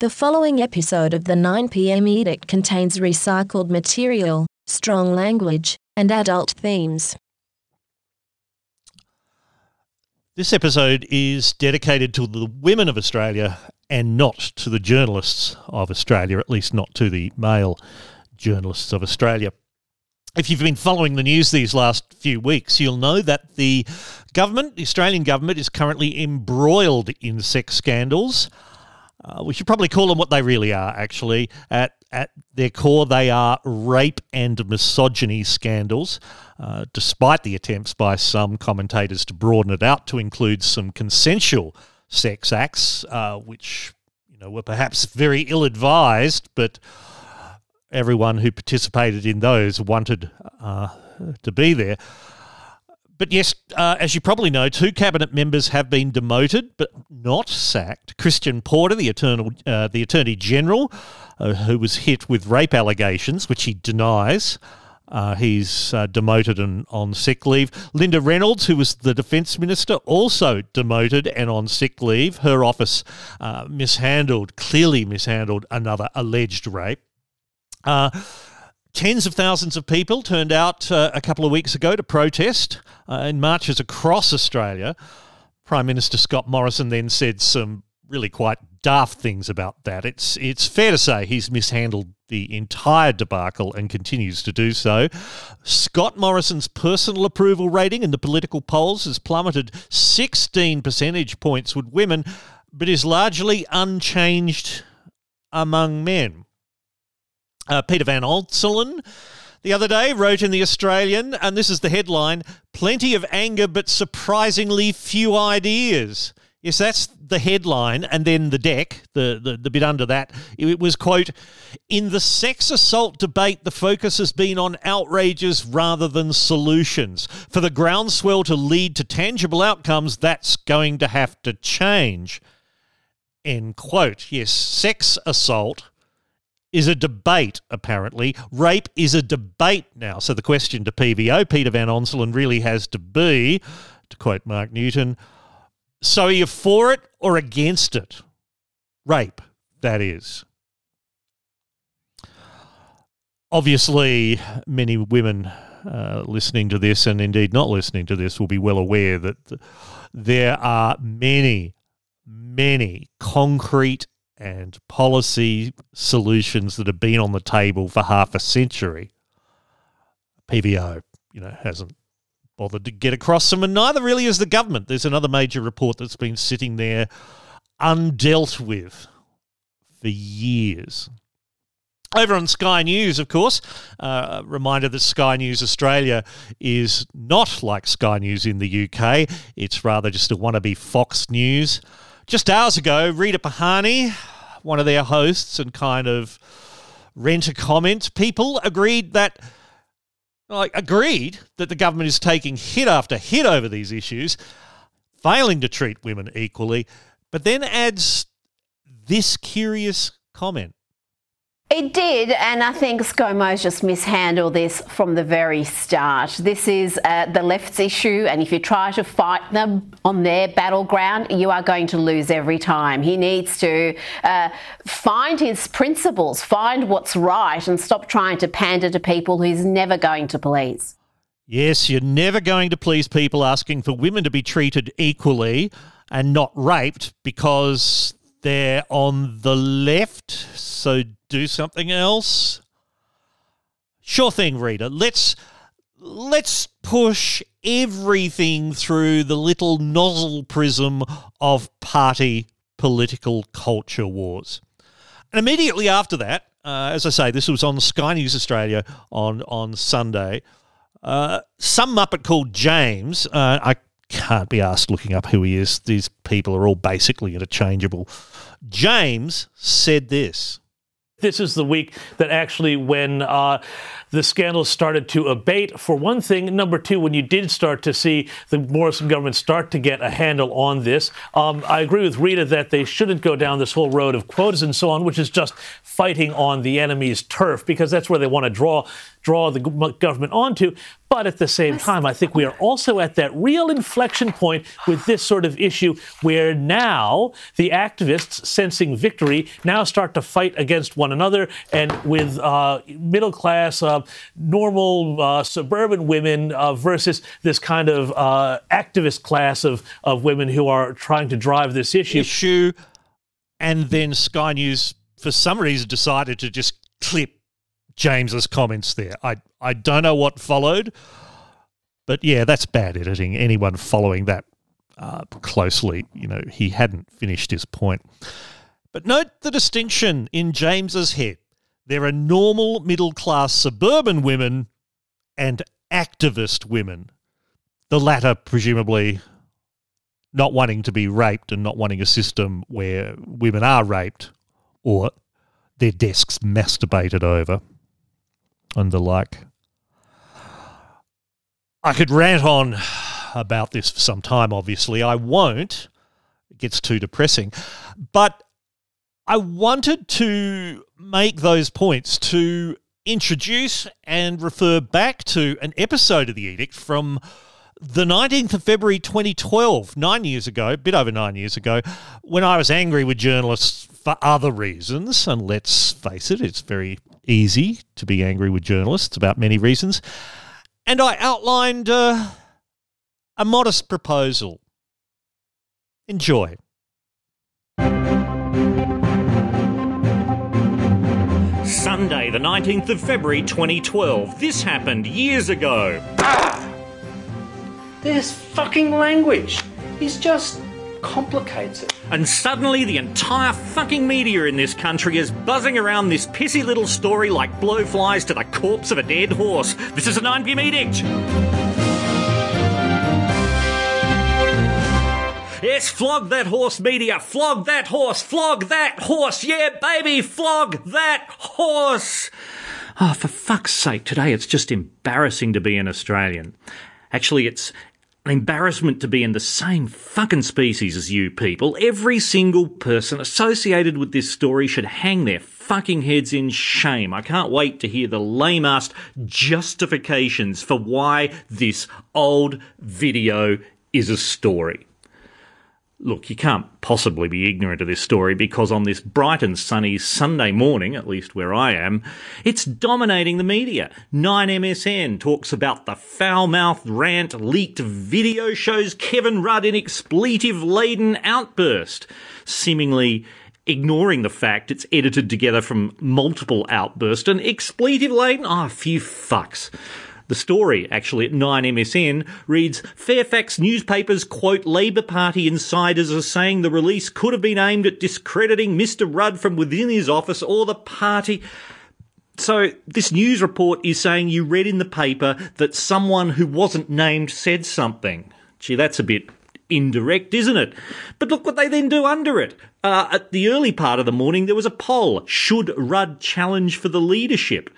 The following episode of the 9pm edict contains recycled material, strong language, and adult themes. This episode is dedicated to the women of Australia and not to the journalists of Australia, at least not to the male journalists of Australia. If you've been following the news these last few weeks, you'll know that the government, the Australian government, is currently embroiled in sex scandals. Uh, we should probably call them what they really are, actually. At, at their core, they are rape and misogyny scandals, uh, despite the attempts by some commentators to broaden it out to include some consensual sex acts, uh, which you know were perhaps very ill advised, but everyone who participated in those wanted uh, to be there. But yes, uh, as you probably know, two cabinet members have been demoted, but not sacked. Christian Porter, the, eternal, uh, the Attorney General, uh, who was hit with rape allegations, which he denies. Uh, he's uh, demoted and on sick leave. Linda Reynolds, who was the Defence Minister, also demoted and on sick leave. Her office uh, mishandled, clearly mishandled, another alleged rape. Tens of thousands of people turned out uh, a couple of weeks ago to protest uh, in marches across Australia. Prime Minister Scott Morrison then said some really quite daft things about that. It's it's fair to say he's mishandled the entire debacle and continues to do so. Scott Morrison's personal approval rating in the political polls has plummeted 16 percentage points with women, but is largely unchanged among men. Uh, Peter Van Onselen the other day wrote in The Australian, and this is the headline Plenty of anger, but surprisingly few ideas. Yes, that's the headline, and then the deck, the, the, the bit under that, it was, quote, In the sex assault debate, the focus has been on outrages rather than solutions. For the groundswell to lead to tangible outcomes, that's going to have to change. End quote. Yes, sex assault is a debate, apparently. Rape is a debate now. So the question to PVO, Peter Van Onselen, really has to be, to quote Mark Newton, so are you for it or against it? Rape, that is. Obviously, many women uh, listening to this and indeed not listening to this will be well aware that there are many, many concrete and policy solutions that have been on the table for half a century. PVO, you know, hasn't bothered to get across them, and neither really has the government. There's another major report that's been sitting there undealt with for years. Over on Sky News, of course, uh, reminder that Sky News Australia is not like Sky News in the UK. It's rather just a wannabe Fox News. Just hours ago, Rita Panahi, one of their hosts, and kind of rent a comment, people agreed that like agreed that the government is taking hit after hit over these issues, failing to treat women equally, but then adds this curious comment. It did, and I think ScoMo's just mishandled this from the very start. This is uh, the left's issue, and if you try to fight them on their battleground, you are going to lose every time. He needs to uh, find his principles, find what's right, and stop trying to pander to people he's never going to please. Yes, you're never going to please people asking for women to be treated equally and not raped because they're on the left. So do something else? Sure thing, Rita. Let's let's push everything through the little nozzle prism of party political culture wars. And immediately after that, uh, as I say, this was on Sky News Australia on on Sunday. Uh, some Muppet called James. Uh, I can't be asked looking up who he is. These people are all basically interchangeable. James said this this is the week that actually, when uh, the scandals started to abate, for one thing. Number two, when you did start to see the Morrison government start to get a handle on this, um, I agree with Rita that they shouldn't go down this whole road of quotas and so on, which is just fighting on the enemy's turf, because that's where they want to draw draw the government onto. But at the same time, I think we are also at that real inflection point with this sort of issue where now the activists, sensing victory, now start to fight against one another. And with uh, middle class, uh, normal uh, suburban women uh, versus this kind of uh, activist class of, of women who are trying to drive this issue. Issue. And then Sky News, for some reason, decided to just clip James's comments there. I I don't know what followed, but yeah, that's bad editing. Anyone following that uh, closely, you know, he hadn't finished his point. But note the distinction in James's head. There are normal middle class suburban women and activist women. The latter, presumably, not wanting to be raped and not wanting a system where women are raped or their desks masturbated over and the like. I could rant on about this for some time, obviously. I won't. It gets too depressing. But I wanted to make those points to introduce and refer back to an episode of The Edict from the 19th of February 2012, nine years ago, a bit over nine years ago, when I was angry with journalists for other reasons. And let's face it, it's very easy to be angry with journalists about many reasons. And I outlined uh, a modest proposal. Enjoy. Sunday, the 19th of February 2012. This happened years ago. Ah! This fucking language is just complicates it. And suddenly the entire fucking media in this country is buzzing around this pissy little story like blowflies to the corpse of a dead horse. This is a 9pm edict. Yes, flog that horse, media. Flog that horse. Flog that horse. Yeah, baby, flog that horse. Oh, for fuck's sake, today it's just embarrassing to be an Australian. Actually, it's embarrassment to be in the same fucking species as you people. Every single person associated with this story should hang their fucking heads in shame. I can't wait to hear the lame ass justifications for why this old video is a story. Look, you can't possibly be ignorant of this story because on this bright and sunny Sunday morning, at least where I am, it's dominating the media. 9MSN talks about the foul mouthed rant leaked video shows Kevin Rudd in expletive laden outburst, seemingly ignoring the fact it's edited together from multiple outbursts and expletive laden. Ah, oh, few fucks. The story, actually at 9MSN, reads Fairfax newspapers quote Labor Party insiders as saying the release could have been aimed at discrediting Mr. Rudd from within his office or the party. So, this news report is saying you read in the paper that someone who wasn't named said something. Gee, that's a bit indirect, isn't it? But look what they then do under it. Uh, at the early part of the morning, there was a poll. Should Rudd challenge for the leadership?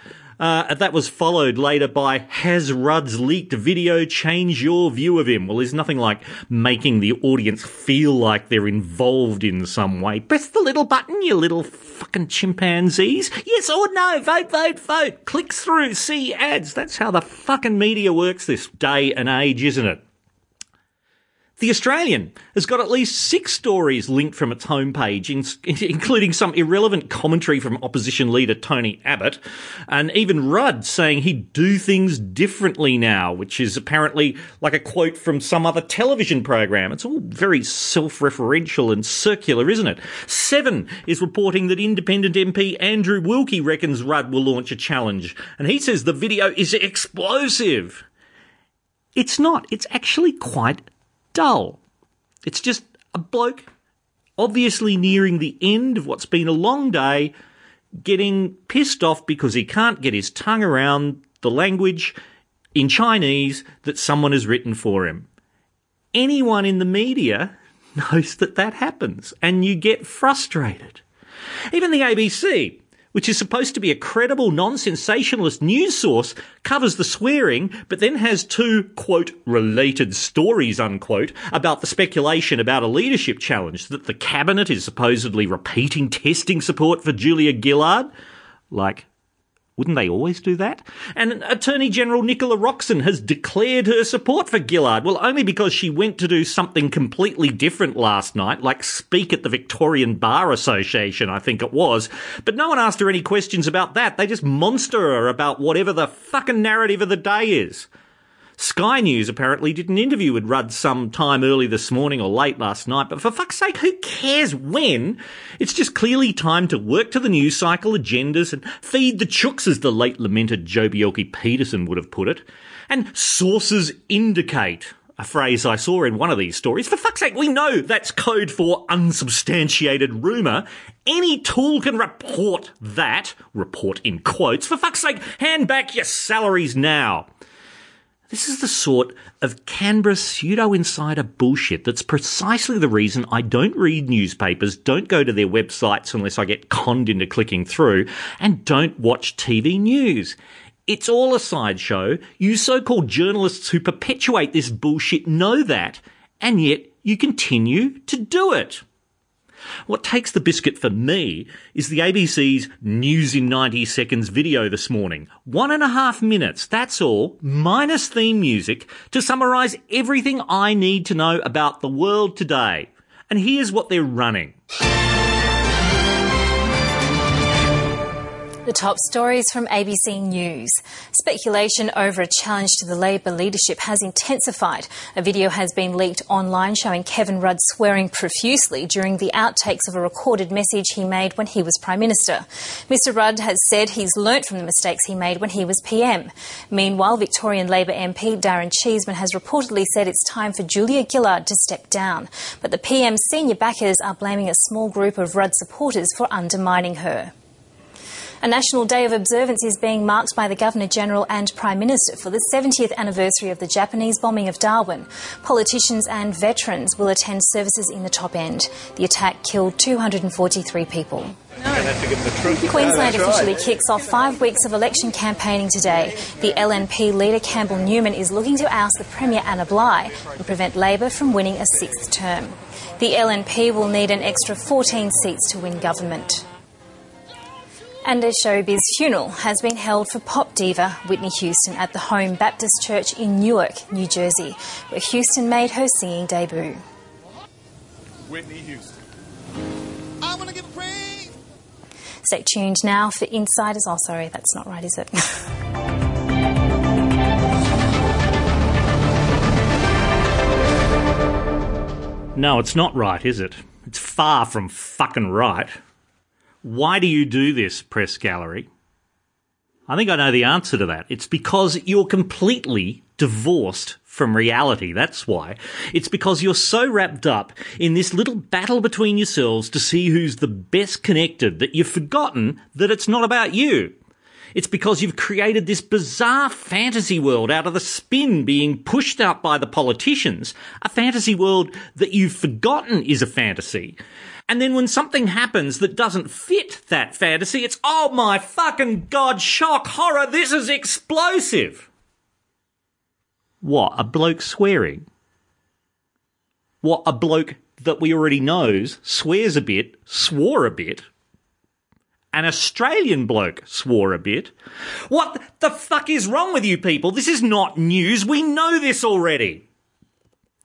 Uh, that was followed later by Has Rudd's leaked video changed your view of him? Well, there's nothing like making the audience feel like they're involved in some way. Press the little button, you little fucking chimpanzees. Yes or no, vote, vote, vote. Click through, see ads. That's how the fucking media works this day and age, isn't it? The Australian has got at least six stories linked from its homepage, including some irrelevant commentary from opposition leader Tony Abbott, and even Rudd saying he'd do things differently now, which is apparently like a quote from some other television program. It's all very self-referential and circular, isn't it? Seven is reporting that independent MP Andrew Wilkie reckons Rudd will launch a challenge, and he says the video is explosive. It's not. It's actually quite dull. It's just a bloke, obviously nearing the end of what's been a long day, getting pissed off because he can't get his tongue around the language in Chinese that someone has written for him. Anyone in the media knows that that happens, and you get frustrated. Even the ABC, which is supposed to be a credible, non-sensationalist news source, covers the swearing, but then has two, quote, related stories, unquote, about the speculation about a leadership challenge that the cabinet is supposedly repeating testing support for Julia Gillard. Like, wouldn't they always do that? And Attorney General Nicola Roxon has declared her support for Gillard. Well, only because she went to do something completely different last night, like speak at the Victorian Bar Association, I think it was. But no one asked her any questions about that. They just monster her about whatever the fucking narrative of the day is. Sky News apparently did an interview with Rudd some time early this morning or late last night, but for fuck's sake, who cares when? It's just clearly time to work to the news cycle agendas and feed the chooks, as the late lamented Joh Bjelke-Petersen would have put it. And sources indicate. A phrase I saw in one of these stories. For fuck's sake, we know that's code for unsubstantiated rumour. Any tool can report that. Report in quotes. For fuck's sake, hand back your salaries now. This is the sort of Canberra pseudo insider bullshit that's precisely the reason I don't read newspapers, don't go to their websites unless I get conned into clicking through, and don't watch TV news. It's all a sideshow. You so-called journalists who perpetuate this bullshit know that, and yet you continue to do it. What takes the biscuit for me is the ABC's News in 90 Seconds video this morning. One and a half minutes, that's all, minus theme music, to summarise everything I need to know about the world today. And here's what they're running. The top stories from ABC News. Speculation over a challenge to the Labor leadership has intensified. A video has been leaked online showing Kevin Rudd swearing profusely during the outtakes of a recorded message he made when he was Prime Minister. Mr Rudd has said he's learnt from the mistakes he made when he was PM. Meanwhile, Victorian Labor MP Darren Cheeseman has reportedly said it's time for Julia Gillard to step down. But the PM's senior backers are blaming a small group of Rudd supporters for undermining her. A national day of observance is being marked by the Governor General and Prime Minister for the 70th anniversary of the Japanese bombing of Darwin. Politicians and veterans will attend services in the top end. The attack killed 243 people. Queensland officially kicks off five weeks of election campaigning today. The LNP leader Campbell Newman is looking to oust the Premier Anna Bligh and prevent Labor from winning a sixth term. The LNP will need an extra 14 seats to win government. And a showbiz funeral has been held for pop diva Whitney Houston at the Home Baptist Church in Newark, New Jersey, where Houston made her singing debut. Whitney Houston. I'm gonna give praise. Stay tuned now for Insiders. Oh, sorry, that's not right, is it? No, it's not right, is it? It's far from fucking right. Why do you do this, press gallery? I think I know the answer to that. It's because you're completely divorced from reality. That's why. It's because you're so wrapped up in this little battle between yourselves to see who's the best connected that you've forgotten that it's not about you. It's because you've created this bizarre fantasy world out of the spin being pushed out by the politicians, a fantasy world that you've forgotten is a fantasy. And then when something happens that doesn't fit that fantasy, it's, oh my fucking god, shock, horror, this is explosive. What, a bloke swearing? What, a bloke that we already knows swears a bit, swore a bit? An Australian bloke swore a bit. What the fuck is wrong with you people? This is not news. We know this already.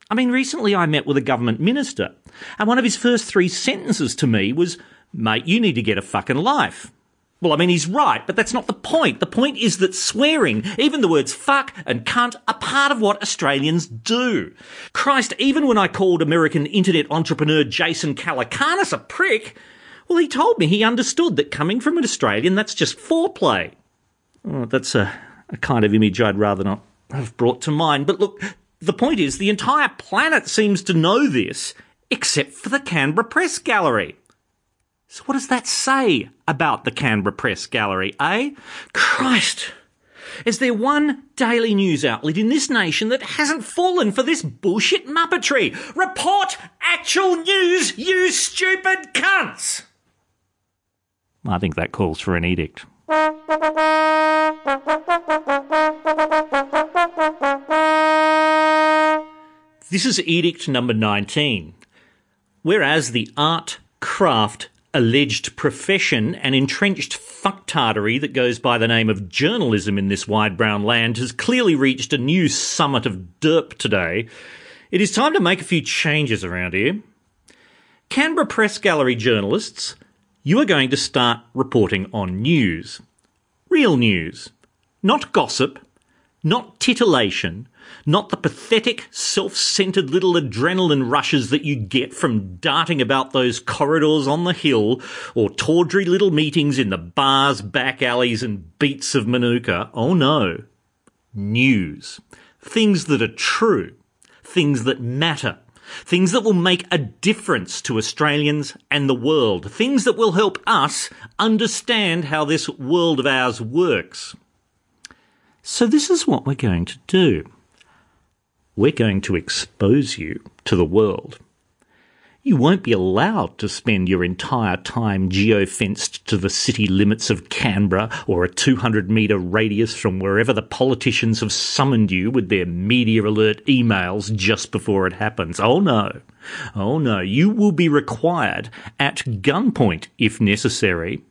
I mean, recently I met with a government minister, and one of his first three sentences to me was, Mate, you need to get a fucking life. Well, I mean, he's right, but that's not the point. The point is that swearing, even the words fuck and cunt, are part of what Australians do. Christ, even when I called American internet entrepreneur Jason Calacanis a prick, well, he told me he understood that coming from an Australian, that's just foreplay. Oh, that's a, a kind of image I'd rather not have brought to mind. But look, the point is, the entire planet seems to know this, except for the Canberra Press Gallery. So what does that say about the Canberra Press Gallery, eh? Christ! Is there one daily news outlet in this nation that hasn't fallen for this bullshit muppetry? Report actual news, you stupid cunts! I think that calls for an edict. This is edict number 19. Whereas the art, craft, alleged profession and entrenched fucktardery that goes by the name of journalism in this wide brown land has clearly reached a new summit of derp today, it is time to make a few changes around here. Canberra Press Gallery journalists, you are going to start reporting on news. Real news. Not gossip, not titillation, not the pathetic, self centered little adrenaline rushes that you get from darting about those corridors on the hill or tawdry little meetings in the bars, back alleys, and beats of Manuka. Oh no. News. Things that are true. Things that matter. Things that will make a difference to Australians and the world. Things that will help us understand how this world of ours works. So, this is what we're going to do we're going to expose you to the world. You won't be allowed to spend your entire time geofenced to the city limits of Canberra or a 200 metre radius from wherever the politicians have summoned you with their media alert emails just before it happens. Oh no. Oh no. You will be required at gunpoint, if necessary,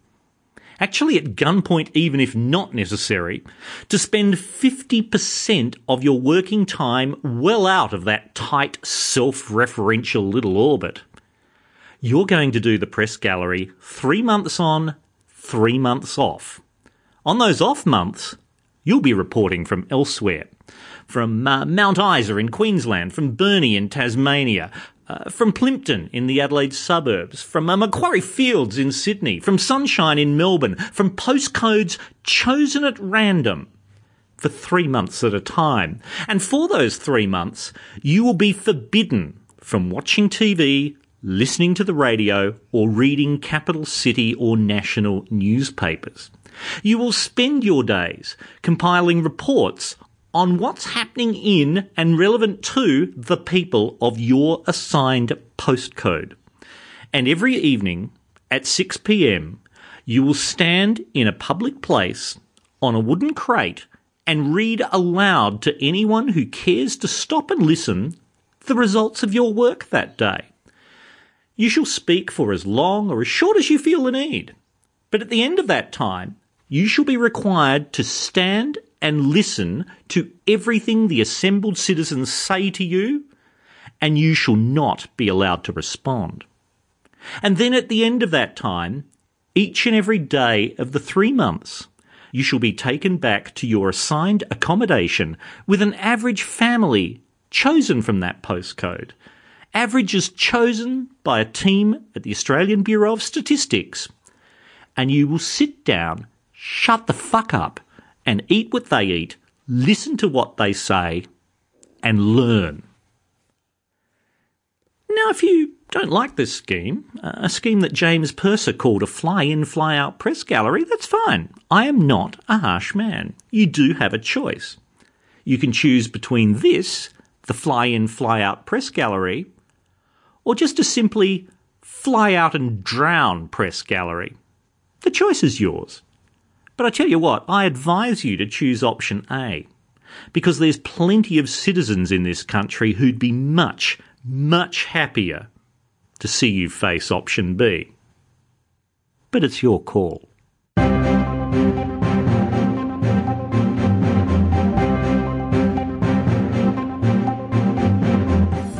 actually at gunpoint even if not necessary, to spend 50% of your working time well out of that tight self-referential little orbit. You're going to do the press gallery three months on, three months off. On those off months, you'll be reporting from elsewhere. From uh, Mount Isa in Queensland, from Burnie in Tasmania, uh, from Plympton in the Adelaide suburbs, from uh, Macquarie Fields in Sydney, from Sunshine in Melbourne, from postcodes chosen at random for three months at a time. And for those three months, you will be forbidden from watching TV, listening to the radio, or reading capital city or national newspapers. You will spend your days compiling reports on what's happening in and relevant to the people of your assigned postcode. And every evening at 6 pm, you will stand in a public place on a wooden crate and read aloud to anyone who cares to stop and listen the results of your work that day. You shall speak for as long or as short as you feel the need. But at the end of that time, you shall be required to stand and listen to everything the assembled citizens say to you, and you shall not be allowed to respond. And then at the end of that time, each and every day of the three months, you shall be taken back to your assigned accommodation with an average family chosen from that postcode. Averages chosen by a team at the Australian Bureau of Statistics. And you will sit down, shut the fuck up, and eat what they eat, listen to what they say, and learn. Now, if you don't like this scheme, uh, a scheme that James Purser called a fly in, fly out press gallery, that's fine. I am not a harsh man. You do have a choice. You can choose between this, the fly in, fly out press gallery, or just a simply fly out and drown press gallery. The choice is yours. But I tell you what, I advise you to choose option A. Because there's plenty of citizens in this country who'd be much, much happier to see you face option B. But it's your call.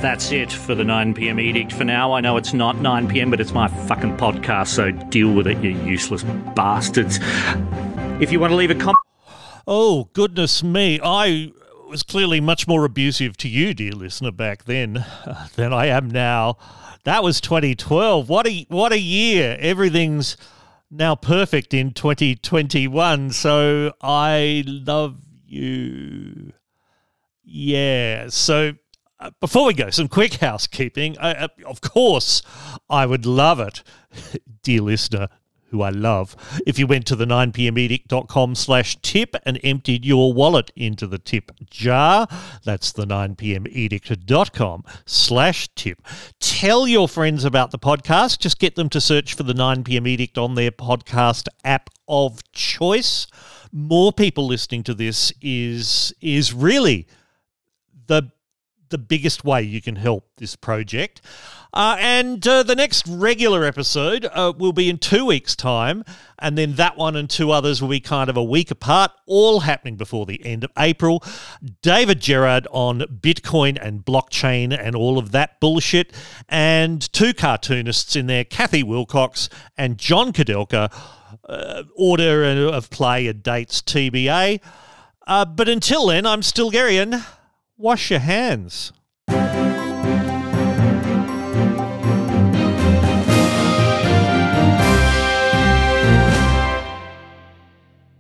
That's it for the 9pm edict for now. I know it's not 9pm, but it's my fucking podcast, so deal with it, you useless bastards. If you want to leave a comment. Oh, goodness me. I was clearly much more abusive to you, dear listener, back then uh, than I am now. That was 2012. What a what a year. Everything's now perfect in 2021. So I love you. Yeah. So uh, before we go, some quick housekeeping. Uh, of course, I would love it, dear listener, who I love, if you went to the 9pmedict.com slash tip and emptied your wallet into the tip jar. That's the 9pmedict.com slash tip. Tell your friends about the podcast. Just get them to search for the 9pm edict on their podcast app of choice. More people listening to this is is really the the biggest way you can help this project. Uh, and uh, the next regular episode uh, will be in two weeks' time, and then that one and two others will be kind of a week apart, all happening before the end of April. David Gerard on Bitcoin and blockchain and all of that bullshit, and two cartoonists in there, Kathy Wilcox and John Kudelka. Uh, order of play and dates TBA. Uh, but until then, I'm Stilgherrian wash your hands.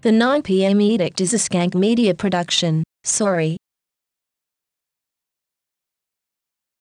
The 9pm Edict is a Skank Media production. Sorry.